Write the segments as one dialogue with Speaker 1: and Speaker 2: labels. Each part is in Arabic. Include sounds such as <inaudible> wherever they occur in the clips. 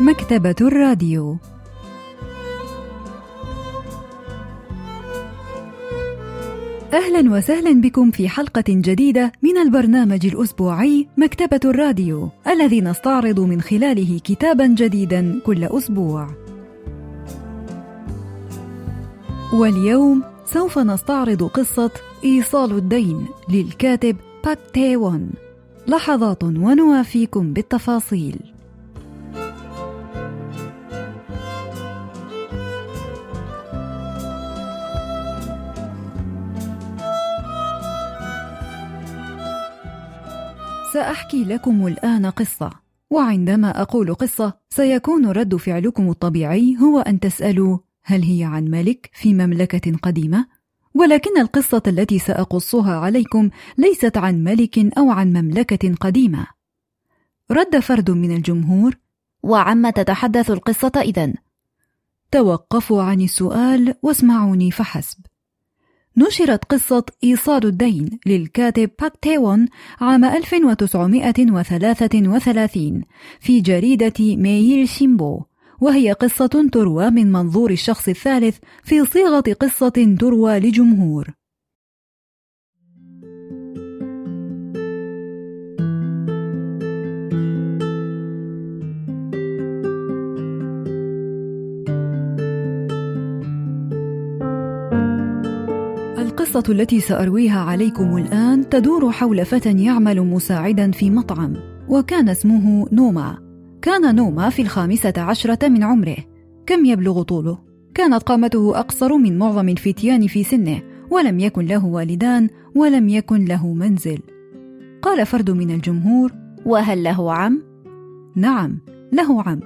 Speaker 1: مكتبة الراديو أهلا وسهلا بكم في حلقة جديدة من البرنامج الأسبوعي مكتبة الراديو الذي نستعرض من خلاله كتابا جديدا كل أسبوع. واليوم سوف نستعرض قصة إيصال الدين للكاتب باك تيوان. لحظات ونوافيكم بالتفاصيل. سأحكي لكم الآن قصة. وعندما أقول قصة سيكون رد فعلكم الطبيعي هو أن تسألوا هل هي عن ملك في مملكة قديمة؟ ولكن القصة التي سأقصها عليكم ليست عن ملك أو عن مملكة قديمة. رد فرد من الجمهور
Speaker 2: وعما تتحدث القصة إذن؟
Speaker 1: توقفوا عن السؤال واسمعوني فحسب. نشرت قصة إيصال الدين للكاتب باك تيوان عام 1933 في جريدة ميير شيمبو وهي قصة تروى من منظور الشخص الثالث في صيغة قصة تروى لجمهور. القصة التي سأرويها عليكم الآن تدور حول فتى يعمل مساعدا في مطعم وكان اسمه نوما. كان نوما في الخامسة عشرة من عمره. كم يبلغ طوله؟ كانت قامته أقصر من معظم الفتيان في سنه ولم يكن له والدان ولم يكن له منزل. قال فرد من الجمهور
Speaker 2: وهل له عم؟
Speaker 1: نعم له عم.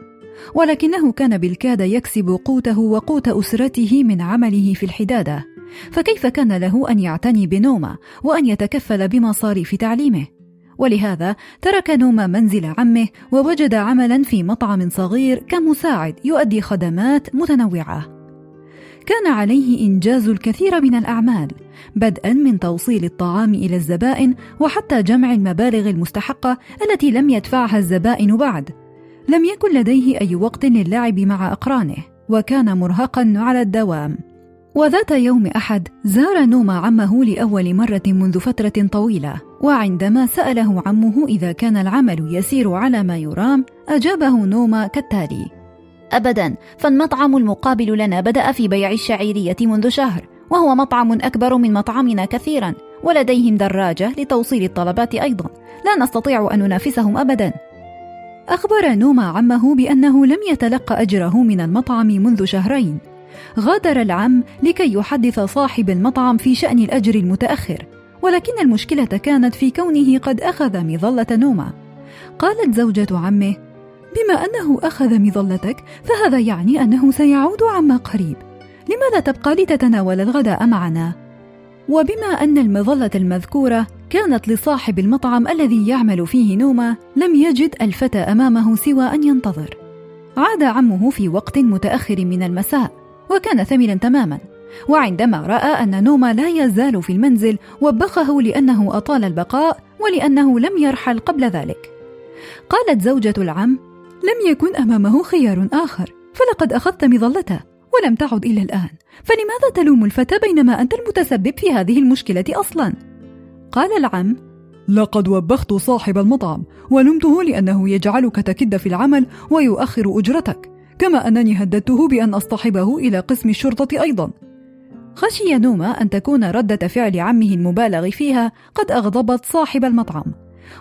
Speaker 1: ولكنه كان بالكاد يكسب قوته وقوت أسرته من عمله في الحدادة. فكيف كان له أن يعتني بنوما وأن يتكفل بمصاريف تعليمه؟ ولهذا ترك نوما منزل عمه ووجد عملا في مطعم صغير كمساعد يؤدي خدمات متنوعة. كان عليه إنجاز الكثير من الأعمال بدءا من توصيل الطعام إلى الزبائن وحتى جمع المبالغ المستحقة التي لم يدفعها الزبائن بعد. لم يكن لديه أي وقت للعب مع أقرانه وكان مرهقا على الدوام. وذات يوم أحد زار نوما عمه لأول مرة منذ فترة طويلة. وعندما سأله عمه إذا كان العمل يسير على ما يرام أجابه نوما كالتالي.
Speaker 2: ابدا فالمطعم المقابل لنا بدأ في بيع الشعيرية منذ شهر وهو مطعم أكبر من مطعمنا كثيرا ولديهم دراجة لتوصيل الطلبات أيضا. لا نستطيع أن ننافسهم ابدا.
Speaker 1: أخبر نوما عمه بأنه لم يتلقى أجره من المطعم منذ شهرين. غادر العم لكي يحدث صاحب المطعم في شأن الأجر المتأخر ولكن المشكلة كانت في كونه قد أخذ مظلة نوما قالت زوجة عمه بما أنه أخذ مظلتك فهذا يعني أنه سيعود عما قريب. لماذا تبقى لتتناول الغداء معنا؟ وبما أن المظلة المذكورة كانت لصاحب المطعم الذي يعمل فيه نوما لم يجد الفتى أمامه سوى أن ينتظر. عاد عمه في وقت متأخر من المساء. وكان ثملا تماما. وعندما رأى أن نوما لا يزال في المنزل وبخه لأنه أطال البقاء ولأنه لم يرحل قبل ذلك. قالت زوجة العم لم يكن أمامه خيار آخر فلقد أخذت مظلته ولم تعد إلى الآن. فلماذا تلوم الفتى بينما أنت المتسبب في هذه المشكلة أصلا؟ قال العم
Speaker 3: لقد وبخت صاحب المطعم ولمته لأنه يجعلك تكد في العمل ويؤخر أجرتك. كما أنني هددته بأن أصطحبه إلى قسم الشرطة أيضا.
Speaker 1: خشي نوما أن تكون ردة فعل عمه المبالغ فيها قد أغضبت صاحب المطعم.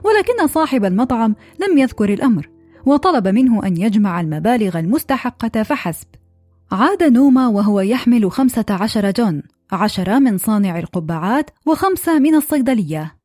Speaker 1: ولكن صاحب المطعم لم يذكر الأمر وطلب منه أن يجمع المبالغ المستحقة فحسب. عاد نوما وهو يحمل خمسة عشر جون عشرة من صانع القبعات وخمسة من الصيدلية.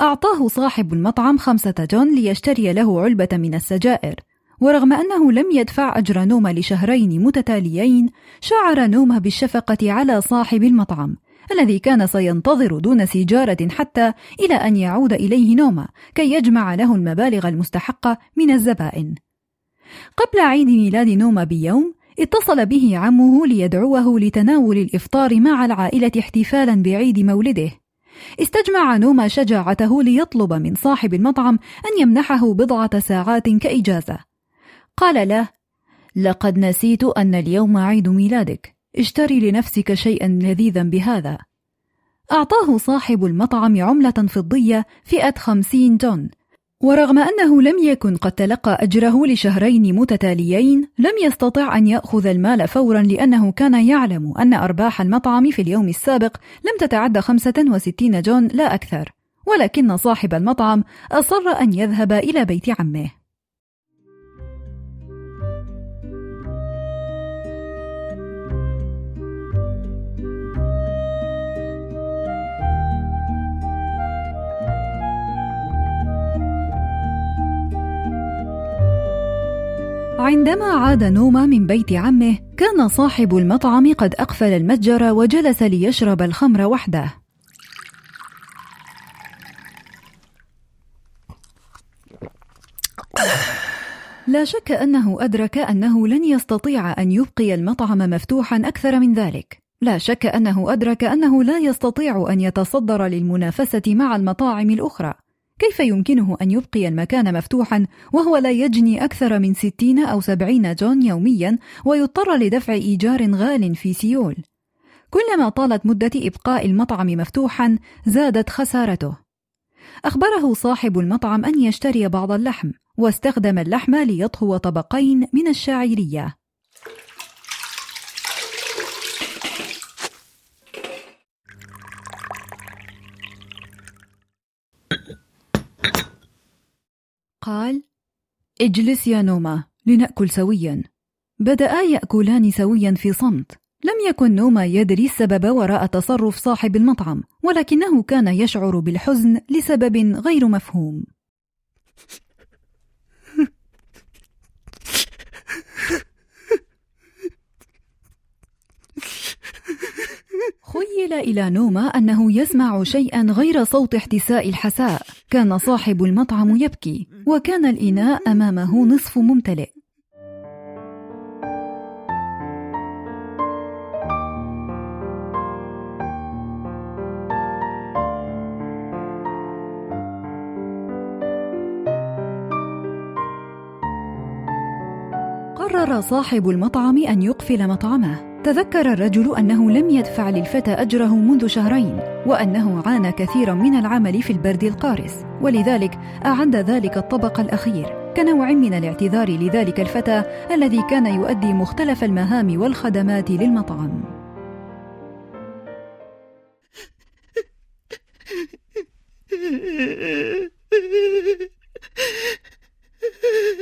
Speaker 1: أعطاه صاحب المطعم خمسة جون ليشتري له علبة من السجائر. ورغم أنه لم يدفع أجر نوما لشهرين متتاليين شعر نوما بالشفقة على صاحب المطعم الذي كان سينتظر دون سيجارة حتى إلى أن يعود إليه نوما كي يجمع له المبالغ المستحقة من الزبائن. قبل عيد ميلاد نوما بيوم اتصل به عمه ليدعوه لتناول الإفطار مع العائلة احتفالا بعيد مولده. استجمع نوما شجاعته ليطلب من صاحب المطعم أن يمنحه بضعة ساعات كإجازة. قال له لقد نسيت أن اليوم عيد ميلادك. اشتري لنفسك شيئا لذيذا بهذا. أعطاه صاحب المطعم عملة فضية فئة خمسين دون ورغم أنه لم يكن قد تلقى أجره لشهرين متتاليين لم يستطع أن يأخذ المال فورا لأنه كان يعلم أن أرباح المطعم في اليوم السابق لم تتعدى 65 جون لا أكثر. ولكن صاحب المطعم أصر أن يذهب إلى بيت عمه. عندما عاد نوما من بيت عمه كان صاحب المطعم قد أقفل المتجر وجلس ليشرب الخمر وحده. لا شك أنه أدرك أنه لن يستطيع أن يبقي المطعم مفتوحا أكثر من ذلك. لا شك أنه أدرك أنه لا يستطيع أن يتصدر للمنافسة مع المطاعم الأخرى. كيف يمكنه أن يبقي المكان مفتوحا وهو لا يجني أكثر من ستين أو سبعين جون يوميا ويضطر لدفع إيجار غال في سيول؟ كلما طالت مدة إبقاء المطعم مفتوحا زادت خسارته. أخبره صاحب المطعم أن يشتري بعض اللحم واستخدم اللحم ليطهو طبقين من الشاعرية قال اجلس يا نوما لنأكل سويا. بدأا يأكلان سويا في صمت. لم يكن نوما يدري السبب وراء تصرف صاحب المطعم ولكنه كان يشعر بالحزن لسبب غير مفهوم. <laughs> خيل إلى نوما أنه يسمع شيئا غير صوت احتساء الحساء. كان صاحب المطعم يبكي وكان الإناء أمامه نصف ممتلئ. قرر صاحب المطعم أن يقفل مطعمه. تذكر الرجل أنه لم يدفع للفتى أجره منذ شهرين وأنه عانى كثيرا من العمل في البرد القارس ولذلك أعد ذلك الطبق الأخير. كنوع من الاعتذار لذلك الفتى الذي كان يؤدي مختلف المهام والخدمات للمطعم. <laughs>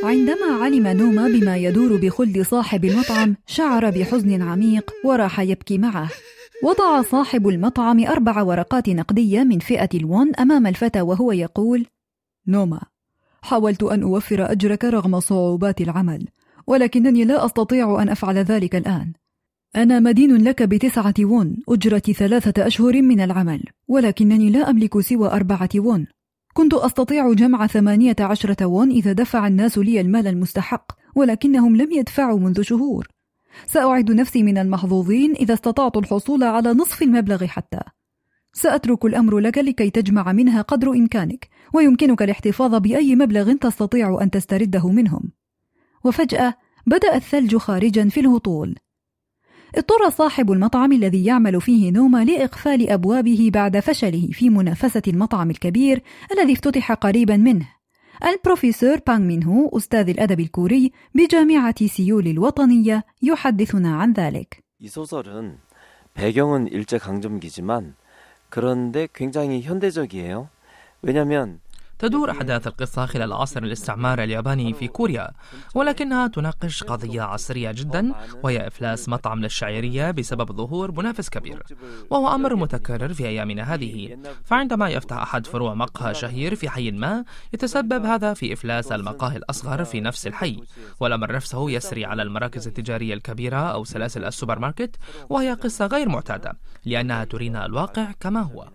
Speaker 1: عندما علم نوما بما يدور بخلد صاحب المطعم شعر بحزن عميق وراح يبكي معه. وضع صاحب المطعم أربع ورقات نقدية من فئة الون أمام الفتى وهو يقول
Speaker 3: نوما حاولت أن أوفر أجرك رغم صعوبات العمل ولكنني لا أستطيع أن أفعل ذلك الآن. أنا مدين لك بتسعة ون أجرة ثلاثة أشهر من العمل ولكنني لا أملك سوى أربعة ون كنت أستطيع جمع ثمانية عشرة وون إذا دفع الناس لي المال المستحق ولكنهم لم يدفعوا منذ شهور. سأعد نفسي من المحظوظين إذا استطعت الحصول على نصف المبلغ حتى. سأترك الأمر لك لكي تجمع منها قدر إمكانك ويمكنك الاحتفاظ بأي مبلغ تستطيع أن تسترده منهم. وفجأة بدأ الثلج خارجا في الهطول. اضطر صاحب المطعم الذي يعمل فيه نوما لإقفال أبوابه بعد فشله في منافسة المطعم الكبير الذي افتتح قريبا منه البروفيسور بانغ مينهو أستاذ الأدب الكوري بجامعة سيول الوطنية يحدثنا عن ذلك.
Speaker 4: 이 소설은 배경은 일제 강점기지만 그런데 굉장히 현대적이에요. 왜냐면
Speaker 5: تدور أحداث القصة خلال عصر الاستعمار الياباني في كوريا ولكنها تناقش قضية عصرية جدا وهي إفلاس مطعم للشعيرية بسبب ظهور منافس كبير وهو أمر متكرر في أيامنا هذه. فعندما يفتح أحد فروع مقهى شهير في حي ما يتسبب هذا في إفلاس المقاهي الأصغر في نفس الحي والأمر نفسه يسري على المراكز التجارية الكبيرة أو سلاسل السوبر ماركت وهي قصة غير معتادة لأنها ترينا الواقع كما هو.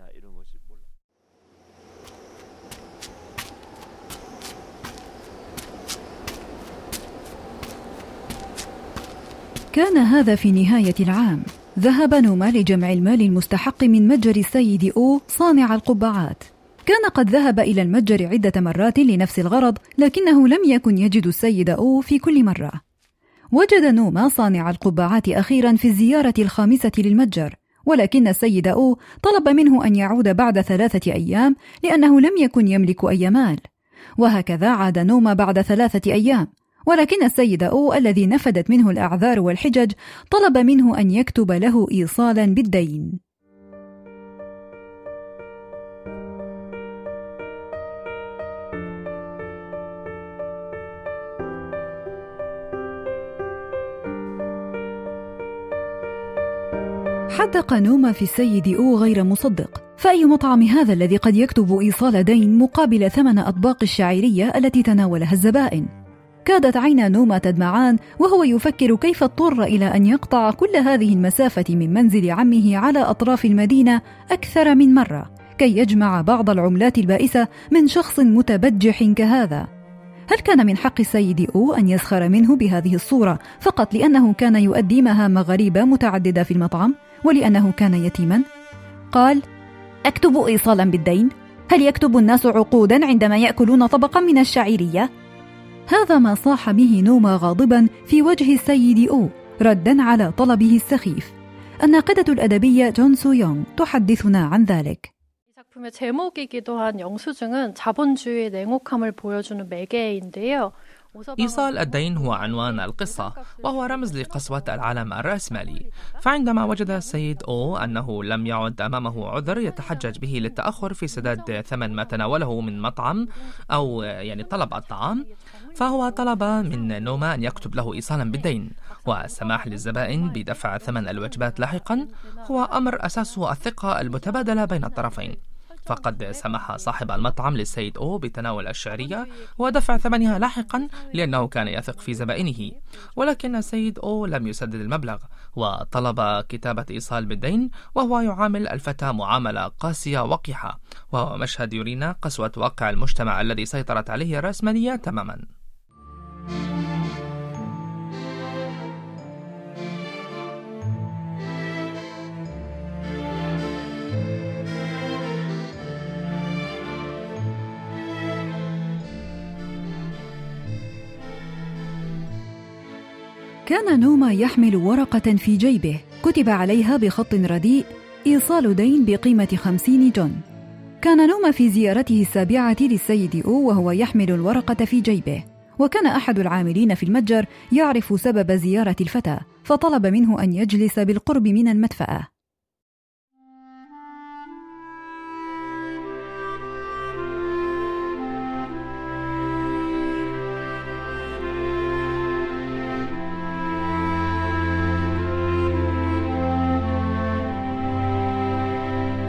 Speaker 1: كان هذا في نهاية العام. ذهب نوما لجمع المال المستحق من متجر السيد أو صانع القبعات. كان قد ذهب إلى المتجر عدة مرات لنفس الغرض لكنه لم يكن يجد السيد أو في كل مرة. وجد نوما صانع القبعات أخيرا في الزيارة الخامسة للمتجر ولكن السيد أو طلب منه أن يعود بعد ثلاثة أيام لأنه لم يكن يملك أي مال. وهكذا عاد نوما بعد ثلاثة أيام. ولكن السيد أو الذي نفدت منه الأعذار والحجج طلب منه أن يكتب له إيصالا بالدين. حدق نوما في السيد أو غير مصدق. فأي مطعم هذا الذي قد يكتب إيصال دين مقابل ثمن أطباق الشعيرية التي تناولها الزبائن؟ كادت عينا نوما تدمعان وهو يفكر كيف اضطر إلى أن يقطع كل هذه المسافة من منزل عمه على أطراف المدينة أكثر من مرة كي يجمع بعض العملات البائسة من شخص متبجح كهذا هل كان من حق السيد أو أن يسخر منه بهذه الصورة فقط لأنه كان يؤدي مهام غريبة متعددة في المطعم ولأنه كان يتيما؟ قال: أكتب إيصالا بالدين؟ هل يكتب الناس عقودا عندما يأكلون طبقا من الشعيرية؟ هذا ما صاح به نوما غاضبا في وجه السيد أو ردا على طلبه السخيف الناقدة الأدبية جون سو يونغ تحدثنا عن ذلك
Speaker 6: 작품의 제목이기도 한 영수증은 자본주의의 냉혹함을 보여주는 매개인데요.
Speaker 5: إيصال الدين هو عنوان القصة وهو رمز لقسوة العالم الرأسمالي. فعندما وجد السيد أو أنه لم يعد أمامه عذر يتحجج به للتأخر في سداد ثمن ما تناوله من مطعم أو يعني طلب الطعام فهو طلب من نوما أن يكتب له إيصالا بالدين. والسماح للزبائن بدفع ثمن الوجبات لاحقا هو أمر أساسه الثقة المتبادلة بين الطرفين. فقد سمح صاحب المطعم للسيد أو بتناول الشعرية ودفع ثمنها لاحقا لأنه كان يثق في زبائنه. ولكن السيد أو لم يسدد المبلغ وطلب كتابة إيصال بالدين وهو يعامل الفتى معاملة قاسية وقحة وهو مشهد يرينا قسوة واقع المجتمع الذي سيطرت عليه الرأسمالية تماما.
Speaker 1: كان نوما يحمل ورقة في جيبه. كتب عليها بخط رديء إيصال دين بقيمة خمسين جون كان نوما في زيارته السابعة للسيد أو وهو يحمل الورقة في جيبه. وكان أحد العاملين في المتجر يعرف سبب زيارة الفتى فطلب منه أن يجلس بالقرب من المدفأة.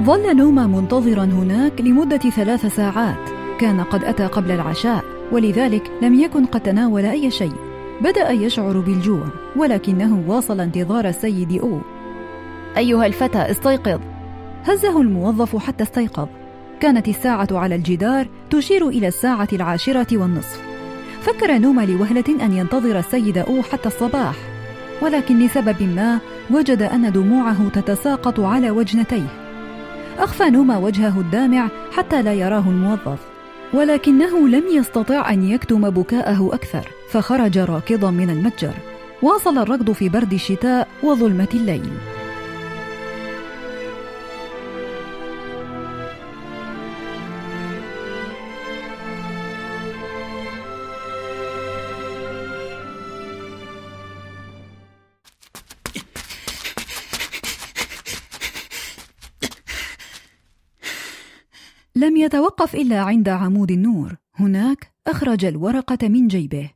Speaker 1: ظل نوما منتظرا هناك لمدة ثلاث ساعات. كان قد أتى قبل العشاء ولذلك لم يكن قد تناول أي شيء. بدأ يشعر بالجوع ولكنه واصل انتظار السيد أو. أيها الفتى استيقظ. هزه الموظف حتى استيقظ. كانت الساعة على الجدار تشير إلى الساعة العاشرة والنصف. فكر نوما لوهلة أن ينتظر السيد أو حتى الصباح. ولكن لسبب ما وجد أن دموعه تتساقط على وجنتيه. أخفى نوما وجهه الدامع حتى لا يراه الموظف ولكنه لم يستطع أن يكتم بكاءه أكثر فخرج راكضا من المتجر واصل الركض في برد الشتاء وظلمة الليل. لم يتوقف إلا عند عمود النور. هناك أخرج الورقة من جيبه.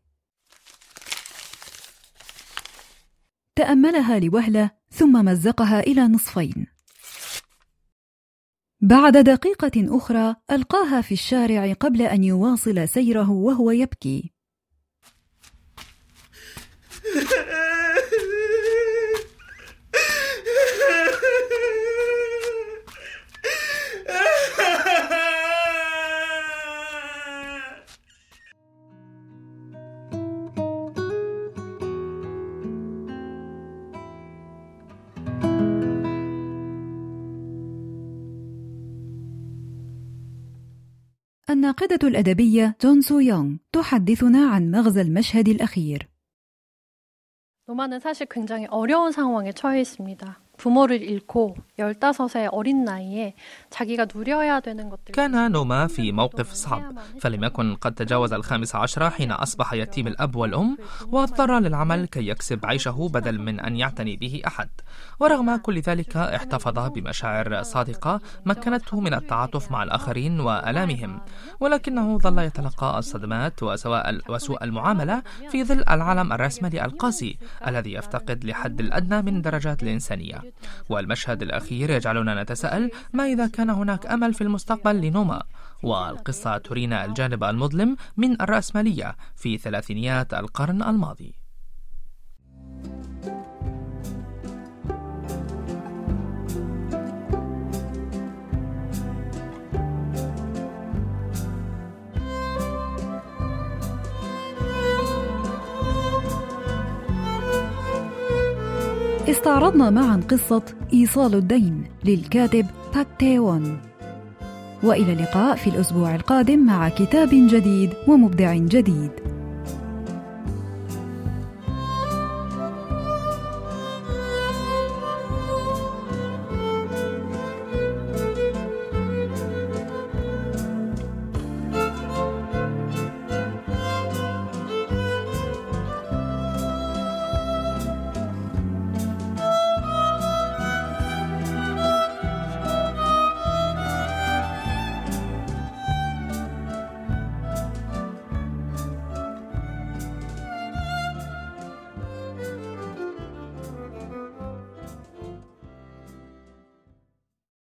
Speaker 1: تأملها لوهلة ثم مزقها إلى نصفين. بعد دقيقة أخرى ألقاها في الشارع قبل أن يواصل سيره وهو يبكي. <laughs> الناقدة الأدبية جون سو يونغ تحدثنا عن مغزى المشهد الأخير
Speaker 6: 노마는 사실 굉장히 어려운 상황에 처해 있습니다. 부모를 잃고 15의 어린 나이에 자기가 누려야 되는 것들
Speaker 5: كان نوما في موقف صعب فلم يكن قد تجاوز الخامس عشر حين أصبح يتيم الأب والأم واضطر للعمل كي يكسب عيشه بدل من أن يعتني به أحد ورغم كل ذلك احتفظ بمشاعر صادقة مكنته من التعاطف مع الآخرين وألامهم ولكنه ظل يتلقى الصدمات وسواء وسوء المعاملة في ظل العالم الرأسمالي القاسي الذي يفتقد لحد الأدنى من درجات الإنسانية والمشهد الأخير يجعلنا نتساءل ما إذا كان هناك أمل في المستقبل لنوما. والقصة ترينا الجانب المظلم من الرأسمالية في ثلاثينيات القرن الماضي.
Speaker 1: استعرضنا معا قصة إيصال الدين للكاتب باك تيوون وإلى اللقاء في الأسبوع القادم مع كتاب جديد ومبدع جديد.